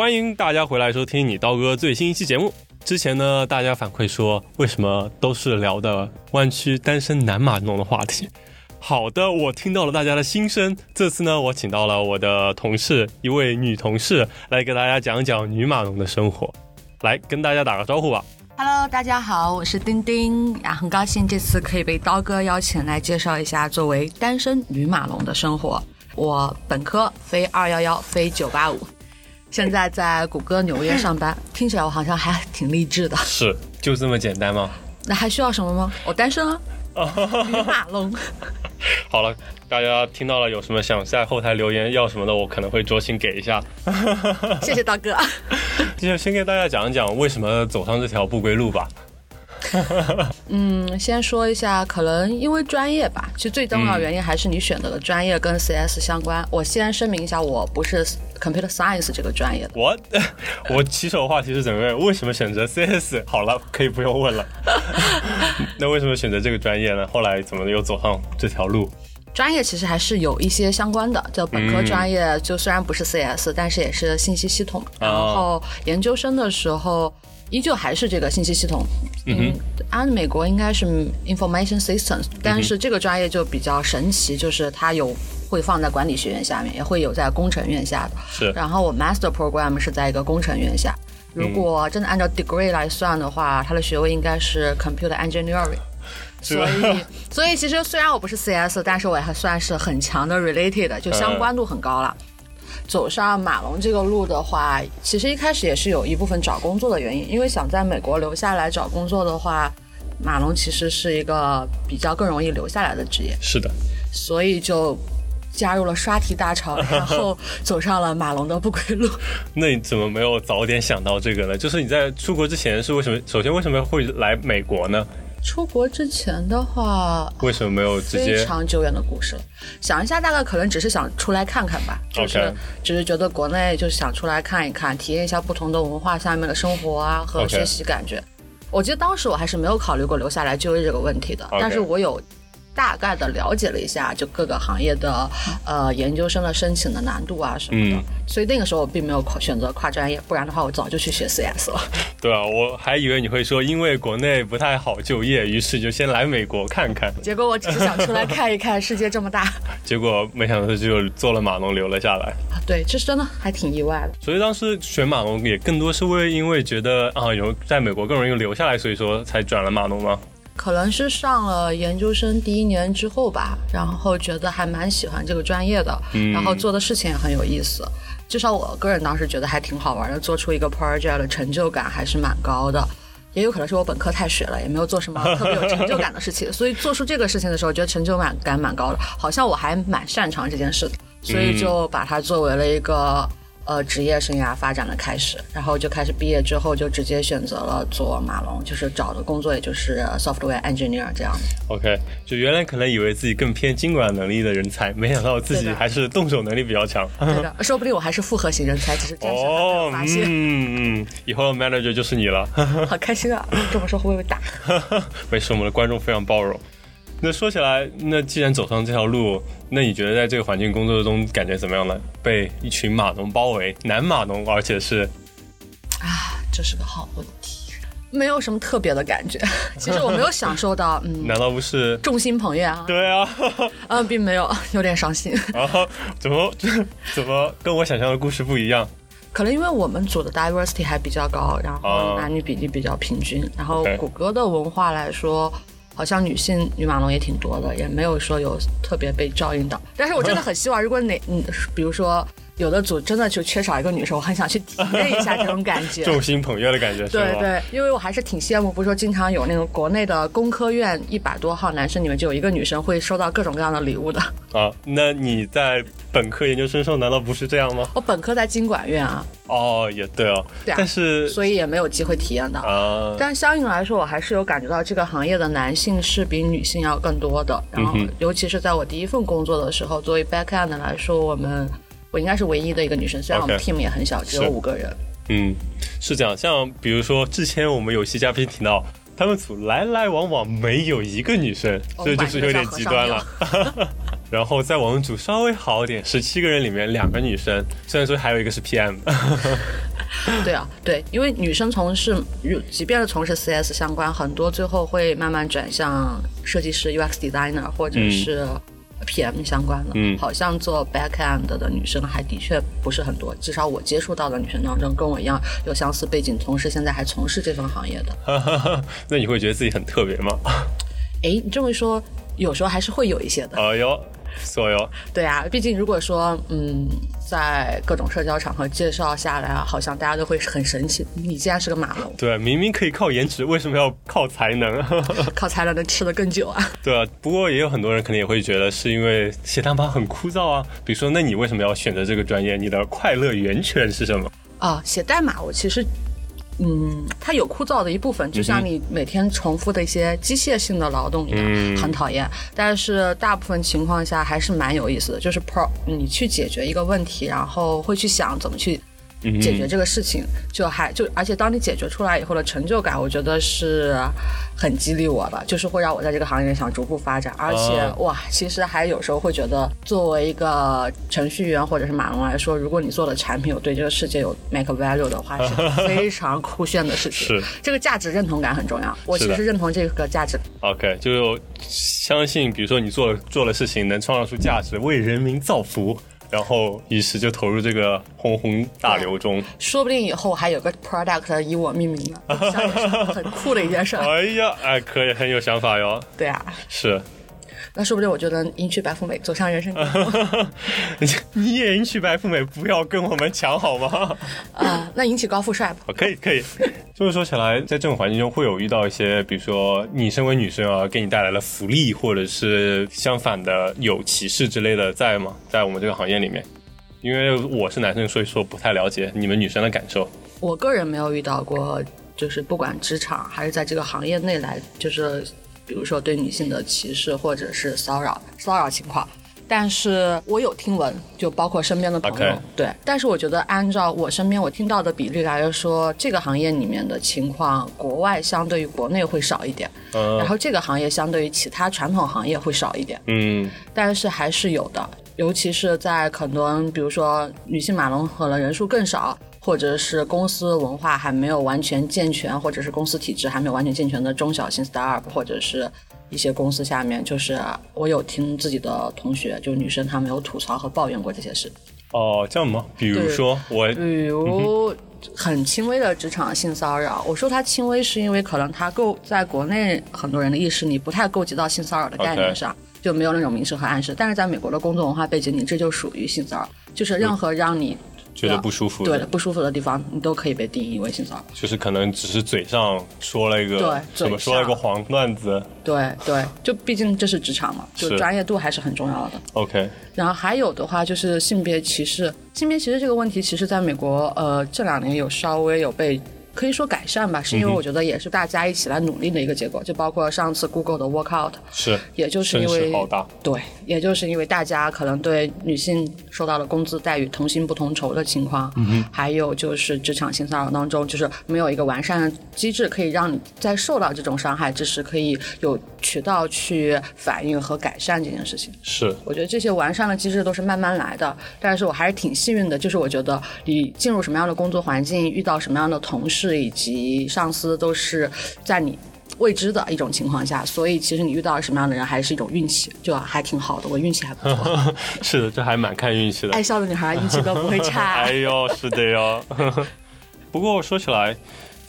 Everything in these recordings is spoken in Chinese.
欢迎大家回来收听你刀哥最新一期节目。之前呢，大家反馈说为什么都是聊的弯曲单身男码农的话题？好的，我听到了大家的心声。这次呢，我请到了我的同事，一位女同事，来给大家讲讲女码农的生活。来跟大家打个招呼吧。Hello，大家好，我是丁丁啊，很高兴这次可以被刀哥邀请来介绍一下作为单身女马龙的生活。我本科非二幺幺，非九八五，现在在谷歌纽约上班，听起来我好像还挺励志的。是，就这么简单吗？那还需要什么吗？我单身马龙。好了，大家听到了有什么想在后台留言要什么的，我可能会酌情给一下。谢谢大哥。就先给大家讲一讲为什么走上这条不归路吧。嗯，先说一下，可能因为专业吧，其实最重要的原因还是你选择的专业跟 CS 相关。我先声明一下，我不是 Computer Science 这个专业的。我 我起手话题是准备为什么选择 CS？好了，可以不用问了。那为什么选择这个专业呢？后来怎么又走上这条路？专业其实还是有一些相关的，就本科专业就虽然不是 CS，、但是也是信息系统。然后研究生的时候依旧还是这个信息系统。嗯，按美国应该是 Information Systems，但是这个专业就比较神奇，就是它有会放在管理学院下面，也会有在工程院下的。是然后我 Master Program 是在一个工程院下。如果真的按照 degree 来算的话，它的学位应该是 Computer Engineering。所以，所以其实虽然我不是 CS，但是我还算是很强的 related，就相关度很高了。走上马龙这个路的话，其实一开始也是有一部分找工作的原因，因为想在美国留下来找工作的话，马龙其实是一个比较更容易留下来的职业，是的，所以就加入了刷题大潮，然后 走上了马龙的不归路。那你怎么没有早点想到这个呢？就是你在出国之前是为什么？首先为什么会来美国呢？出国之前的话，为什么没有直非？常久远的故事了。想一下，大概可能只是想出来看看吧，就是只是觉得国内就是想出来看一看，体验一下不同的文化下面的生活啊和学习感觉。我记得当时我还是没有考虑过留下来就业这个问题的但是我有大概的了解了一下，就各个行业的呃研究生的申请的难度啊什么的，嗯所以那个时候我并没有跨选择跨专业，不然的话我早就去学 CS 了。对啊，我还以为你会说因为国内不太好就业，于是就先来美国看看。结果我只是想出来看一看，世界这么大 结果没想到就做了码农留了下来。啊！对，这是真的还挺意外的。所以当时选码农也更多是为因为觉得啊有在美国更容易留下来，所以说才转了码农吗？可能是上了研究生第一年之后吧，然后觉得还蛮喜欢这个专业的，然后做的事情也很有意思。至少我个人当时觉得还挺好玩的，做出一个 project 的成就感还是蛮高的。也有可能是我本科太水了，也没有做什么特别有成就感的事情，所以做出这个事情的时候，觉得成就感感蛮高的，好像我还蛮擅长这件事的，所以就把它作为了一个呃职业生涯发展的开始，然后就开始毕业之后就直接选择了做马龙，就是找的工作也就是 software engineer 这样的。OK，就原来可能以为自己更偏经管能力的人才，没想到自己还是动手能力比较强。对的，说不定我还是复合型人才，只是暂时还没有哦，发现。嗯嗯，以后的 manager 就是你了。好开心啊！这么说会不会被打？没事，我们的观众非常包容。那说起来，那既然走上这条路，那你觉得在这个环境工作中感觉怎么样呢？被一群码农包围，男码农，而且是啊，这是个好问题。没有什么特别的感觉，其实我没有享受到，嗯，难道不是？众星捧月啊，对啊，嗯，并没有，有点伤心。然后怎么怎么跟我想象的故事不一样？可能因为我们组的 diversity 还比较高，然哦后男女比例比较平均，然后谷歌的文化来说，好像女性女码龙也挺多的，也没有说有特别被照应到。但是我真的很希望，如果哪嗯，比如说有的组真的就缺少一个女生，我很想去体验一下这种感觉。众星捧月的感觉？对对，因为我还是挺羡慕，不是说经常有那种国内的工科院一百多号男生里面就有一个女生会收到各种各样的礼物的。啊，那你在本科研究生时候难道不是这样吗？我本科在经管院啊，哦，也对哦，对啊但是所以也没有机会体验到。啊，但相应来说，我还是有感觉到这个行业的男性是比女性要更多的。然后尤其是在我第一份工作的时候，作为 back end 来说，我们我应该是唯一的一个女生，虽然我们 team 也很小，只有是五个人。嗯，是这样。像比如说之前我们有些嘉宾提到，他们组来来往往没有一个女生，所以就是有点极端了。然后在我们组稍微好一点，十七个人里面两个女生，虽然说还有一个是 PM。对啊，对，因为女生从事，即便是从事 CS 相关，很多最后会慢慢转向设计师、UX designer 或者是 PM 相关的。嗯，好像做 back end 的女生还的确不是很多，至少我接触到的女生当中，跟我一样有相似背景，同时现在还从事这份行业的。那你会觉得自己很特别吗？哎，你这么一说，有时候还是会有一些的。哎呦。所有对啊，毕竟如果说嗯，在各种社交场合介绍下来啊，好像大家都会很神奇。你竟然是个马龙，对，明明可以靠颜值，为什么要靠才能？靠才能能吃的更久啊？对啊，不过也有很多人可能也会觉得是因为写代码很枯燥啊。比如说，那你为什么要选择这个专业？你的快乐源泉是什么？啊，写代码，我其实。嗯，它有枯燥的一部分，就像你每天重复的一些机械性的劳动一样，很讨厌。但是大部分情况下还是蛮有意思的，就是 pro，你去解决一个问题，然后会去想怎么去。解决这个事情，就还就而且当你解决出来以后的成就感，我觉得是很激励我的，就是会让我在这个行业里想逐步发展。而且哇，其实还有时候会觉得，作为一个程序员或者是码农来说，如果你做的产品有对这个世界有 make value 的话，是非常酷炫的事情。是这个价值认同感很重要，我其实认同这个价值。OK，就相信，比如说你做做的事情能创造出价值，为人民造福。然后一时就投入这个轰轰大流中，说不定以后还有个 product 以我命名呢，很酷的一件事。哎呀，哎，可以，很有想法哟。对啊，是。那说不定我就能迎娶白富美，走向人生巅峰。你也迎娶白富美，不要跟我们抢好吗？啊，那迎娶高富帅吧。可以，可以。就是说起来，在这种环境中，会有遇到一些，比如说你身为女生啊，给你带来了福利，或者是相反的有歧视之类的，在吗？在我们这个行业里面，因为我是男生，所以说不太了解你们女生的感受。我个人没有遇到过，就是不管职场还是在这个行业内来，就是。比如说对女性的歧视或者是骚扰骚扰情况，但是我有听闻，就包括身边的朋友，对。但是我觉得按照我身边我听到的比例来说，这个行业里面的情况，国外相对于国内会少一点，嗯。然后这个行业相对于其他传统行业会少一点，嗯。但是还是有的，尤其是在很多，比如说女性马龙可能人数更少。或者是公司文化还没有完全健全，或者是公司体制还没有完全健全的中小型 startup，或者是一些公司下面，就是我有听自己的同学，就女生她们有吐槽和抱怨过这些事。哦，这样吗？比如说我，比如很轻微的职场性骚扰，我说它轻微是因为可能它够在国内很多人的意识里不太够及到性骚扰的概念上，就没有那种明示和暗示，但是在美国的工作文化背景里，这就属于性骚扰，就是任何让你。觉得不舒服，对的，不舒服的地方，你都可以被定义为性骚扰。就是可能只是嘴上说了一个，对，怎么说了一个黄段子。对对，就毕竟这是职场嘛，就专业度还是很重要的。OK。然后还有的话就是性别歧视，性别歧视这个问题，其实在美国，呃，这两年有稍微有被。可以说改善吧，是因为我觉得也是大家一起来努力的一个结果。就包括上次 Google 的 Workout，是，也就是因为对，也就是因为大家可能对女性受到的工资待遇同薪不同酬的情况，嗯还有就是职场性骚扰当中，就是没有一个完善的机制，可以让你在受到这种伤害之时，可以有渠道去反映和改善这件事情。是，我觉得这些完善的机制都是慢慢来的，但是我还是挺幸运的，就是我觉得你进入什么样的工作环境，遇到什么样的同事。以及上司都是在你未知的一种情况下，所以其实你遇到什么样的人还是一种运气，就还挺好的。我运气还不错。是的，这还蛮看运气的。爱笑的女孩运气都不会差。哎呦，是的哟。不过说起来。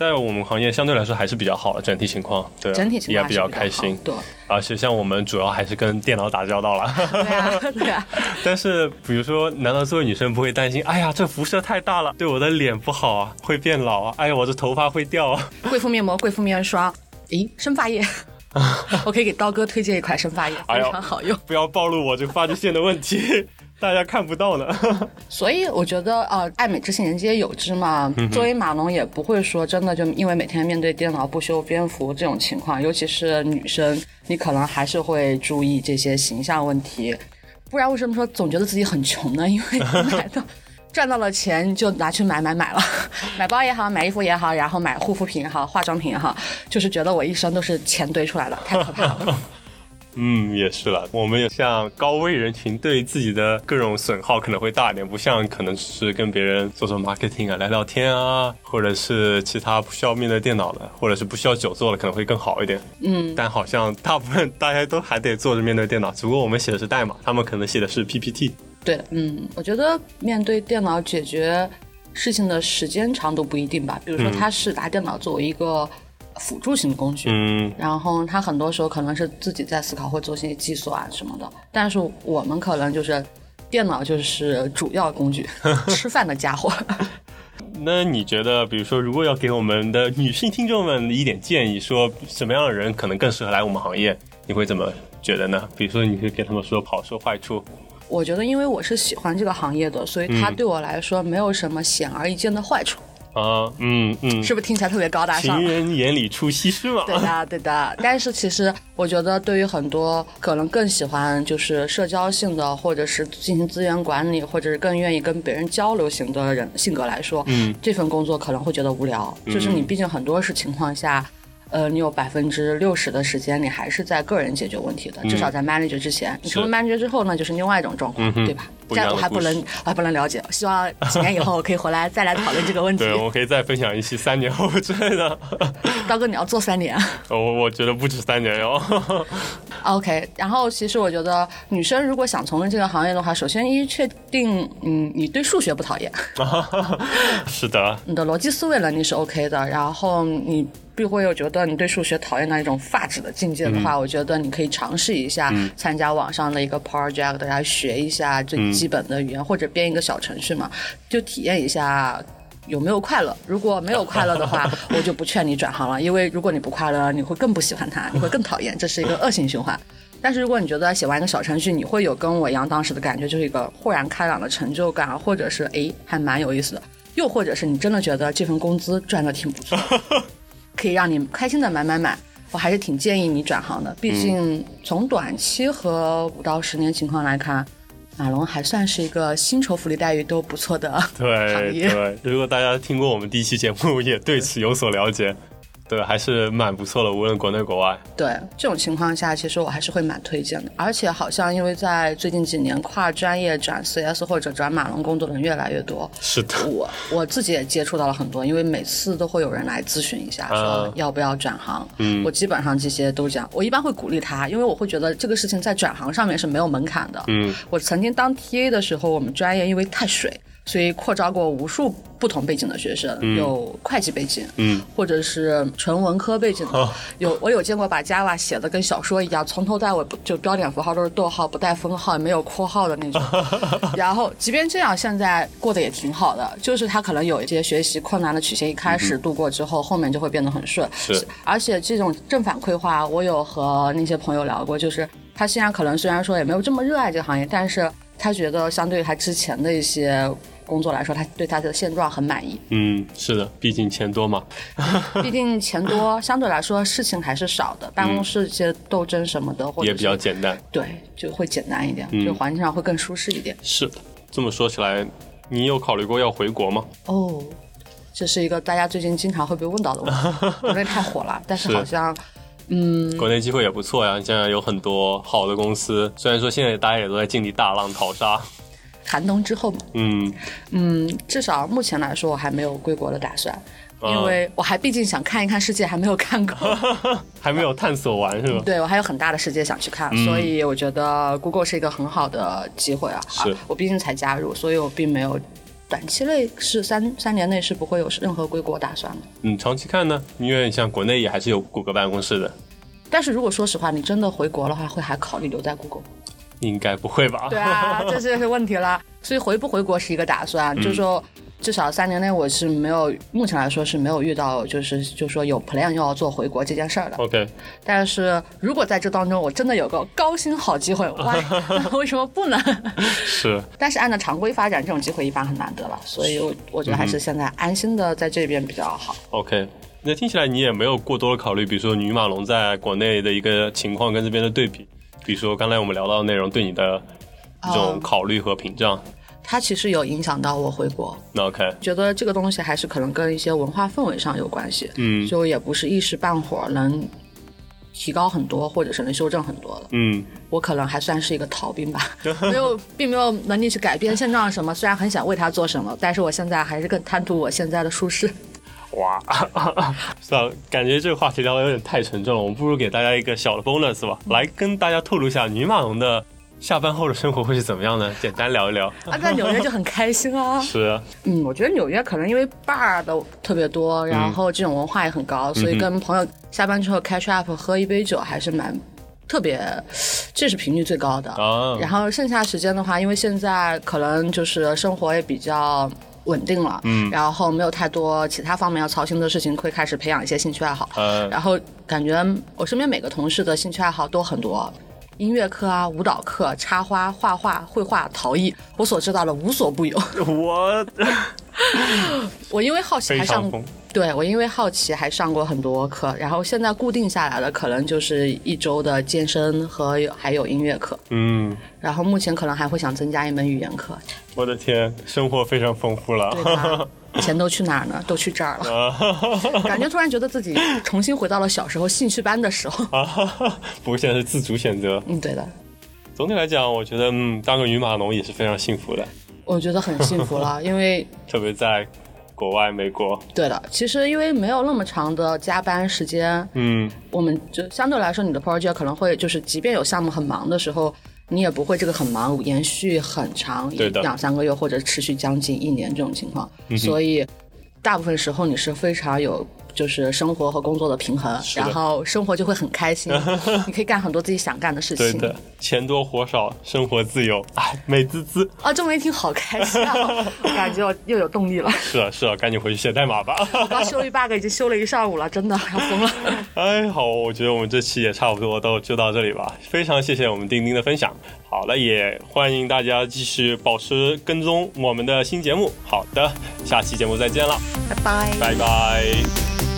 在我们行业相对来说还是比较好的整体情况，对，整体情况也比较开心，对。而且像我们主要还是跟电脑打交道了，对啊，对啊。但是比如说，难道作为女生不会担心？哎呀，这辐射太大了，对我的脸不好啊，会变老啊。哎呀，我的头发会掉啊。贵妇面膜、贵妇面霜，咦，生发液，我可以给刀哥推荐一款生发液，非常好用。不要暴露我这发际线的问题。大家看不到的，所以我觉得呃，爱美之心人皆有之嘛。作为码农，也不会说真的就因为每天面对电脑不修边幅这种情况，尤其是女生，你可能还是会注意这些形象问题。不然为什么说总觉得自己很穷呢？因为买的 赚到了钱就拿去买买买了，买包也好，买衣服也好，然后买护肤品也好，化妆品也好，就是觉得我一生都是钱堆出来的，太可怕了。嗯，也是了。我们也像高危人群，对自己的各种损耗可能会大一点，不像可能是跟别人做做 marketing 啊、聊聊天啊，或者是其他不需要面对电脑的，或者是不需要久坐的，可能会更好一点。嗯，但好像大部分大家都还得坐着面对电脑，只不过我们写的是代码，他们可能写的是 PPT。对，嗯，我觉得面对电脑解决事情的时间长度不一定吧。比如说，他是拿电脑作为一个辅助型工具，嗯然后他很多时候可能是自己在思考或做些计算什么的，但是我们可能就是电脑就是主要工具，吃饭的家伙。那你觉得，比如说，如果要给我们的女性听众们一点建议，说什么样的人可能更适合来我们行业，你会怎么觉得呢？比如说，你会给他们说好说坏处。我觉得，因为我是喜欢这个行业的，所以它对我来说没有什么显而易见的坏处，啊，嗯嗯，是不是听起来特别高大上情？人眼里出西施嘛。对的，对的。但是其实我觉得，对于很多可能更喜欢就是社交性的，或者是进行资源管理，或者是更愿意跟别人交流型的人性格来说，嗯，这份工作可能会觉得无聊。就是你毕竟很多是情况下。呃，你有百分之六十的时间，你还是在个人解决问题的，至少在 manager 之前。你成为 manager 之后呢，就是另外一种状况，对吧？这样我还不能，我还不能了解。希望几年以后我可以回来再来讨论这个问题 对，。我可以再分享一期三年后之类的。刀哥，你要做三年。我 我觉得不止三年哟。OK，然后其实我觉得女生如果想从事这个行业的话，首先一确定，嗯，你对数学不讨厌，是的，你的逻辑思维能力是 OK 的，然后你必会有觉得你对数学讨厌到一种发指的境界的话，我觉得你可以尝试一下参加网上的一个 project 来学一下最基本的语言，或者编一个小程序嘛，就体验一下。有没有快乐？如果没有快乐的话，我就不劝你转行了，因为如果你不快乐，你会更不喜欢它，你会更讨厌，这是一个恶性循环。但是如果你觉得写完一个小程序，你会有跟我一样当时的感觉，就是一个豁然开朗的成就感，或者是诶还蛮有意思的，又或者是你真的觉得这份工资赚的挺不错的，可以让你开心的买买买，我还是挺建议你转行的。毕竟从短期和五到十年情况来看，马龙还算是一个薪酬福利待遇都不错的行业。对对，如果大家听过我们第一期节目，也对此有所了解，对，还是蛮不错的，无论国内国外。对这种情况下，其实我还是会蛮推荐的。而且好像因为在最近几年，跨专业转 CS 或者转码农工作的人越来越多。是的，我我自己也接触到了很多，因为每次都会有人来咨询一下，说啊要不要转行。嗯我基本上这些都是这样，我一般会鼓励他，因为我会觉得这个事情在转行上面是没有门槛的。嗯我曾经当 TA 的时候，我们专业因为太水，所以扩招过无数不同背景的学生，有会计背景，嗯，或者是纯文科背景的，哦。有 我有见过把 Java 写的跟小说一样，从头到尾就标点符号都是逗号，不带分号，也没有括号的那种。然后即便这样，现在过得也挺好的，就是他可能有一些学习困难的曲线，一开始度过之后，后面就会变得很顺。是。而且这种正反馈话，我有和那些朋友聊过，就是他现在可能虽然说也没有这么热爱这个行业，但是他觉得相对于他之前的一些工作来说，他对他的现状很满意。嗯，是的，毕竟钱多嘛。毕竟钱多，相对来说事情还是少的，办公室一些斗争什么的，或者也比较简单。对，就会简单一点，嗯就环境上会更舒适一点。是的，这么说起来，你有考虑过要回国吗？哦，这是一个大家最近经常会被问到的问题，国内太火了，但是是好像嗯国内机会也不错呀，现在有很多好的公司。虽然说现在大家也都在经历大浪淘沙，寒冬之后嘛，嗯，嗯，至少目前来说，我还没有归国的打算，啊因为我还毕竟想看一看世界，还没有看够。还没有探索完是吧？对我还有很大的世界想去看，所以我觉得 Google 是一个很好的机会啊。是啊我毕竟才加入，所以我并没有短期内是三三年内是不会有任何归国打算的。嗯，长期看呢，因为像国内也还是有谷歌办公室的，但是如果说实话，你真的回国的话，会还考虑留在 Google？应该不会吧？对啊，这就是问题了。所以回不回国是一个打算，就是说至少三年内我是没有，目前来说是没有遇到就是就是说有 plan 要做回国这件事儿的。OK，但是如果在这当中我真的有个高薪好机会，哇，那为什么不能？是，但是按照常规发展，这种机会一般很难得了，所以我我觉得还是现在安心的在这边比较好。OK，那听起来你也没有过多的考虑，比如说女马龙在国内的一个情况跟这边的对比，比如说刚才我们聊到的内容对你的这种嗯考虑和屏障。它其实有影响到我回国，那 OK，觉得这个东西还是可能跟一些文化氛围上有关系，嗯就也不是一时半会儿能提高很多，或者是能修正很多的。嗯，我可能还算是一个逃兵吧，没有，并没有能力去改变现状什么。虽然很想为他做什么，但是我现在还是更贪图我现在的舒适。哇，算了，感觉这个话题聊的有点太沉重了，我们不如给大家一个小的 bonus 吧，来跟大家透露一下女马龙的下班后的生活会是怎么样呢？简单聊一聊。啊，在纽约就很开心啊。是，嗯，我觉得纽约可能因为 bar 的特别多，然后这种文化也很高，所以跟朋友下班之后 catch up 喝一杯酒还是蛮。特别，这是频率最高的。啊然后剩下时间的话，因为现在可能就是生活也比较稳定了，嗯然后没有太多其他方面要操心的事情，会开始培养一些兴趣爱好。呃，然后感觉我身边每个同事的兴趣爱好都很多，音乐课啊、舞蹈课、插花、画画、绘画、陶艺，我所知道的无所不有。我 我因为好奇还上对我因为好奇还上过很多课，然后现在固定下来的可能就是一周的健身和有还有音乐课，嗯，然后目前可能还会想增加一门语言课，我的天，生活非常丰富了。钱都去哪儿呢？都去这儿了，感觉突然觉得自己重新回到了小时候兴趣班的时候。啊，不过现在是自主选择。嗯，对的，总体来讲，我觉得嗯，当个女码农也是非常幸福的，我觉得很幸福了，因为 特别在国外美国。对的，其实因为没有那么长的加班时间，嗯，我们就相对来说，你的 project 可能会就是，即便有项目很忙的时候，你也不会这个很忙延续很长，对的两三个月或者持续将近一年这种情况。嗯所以大部分时候你是非常有就是生活和工作的平衡，然后生活就会很开心，你可以干很多自己想干的事情。对的，钱多活少，生活自由，哎，美滋滋。啊，这么一听好开心啊！我感觉我又有动力了。是啊，是啊，赶紧回去写代码吧。我刚修一 bug 已经修了一上午了，真的要疯了。哎，好，我觉得我们这期也差不多都就到这里吧。非常谢谢我们丁丁的分享。好了，也欢迎大家继续保持跟踪我们的新节目。好的，下期节目再见了，拜拜。拜拜。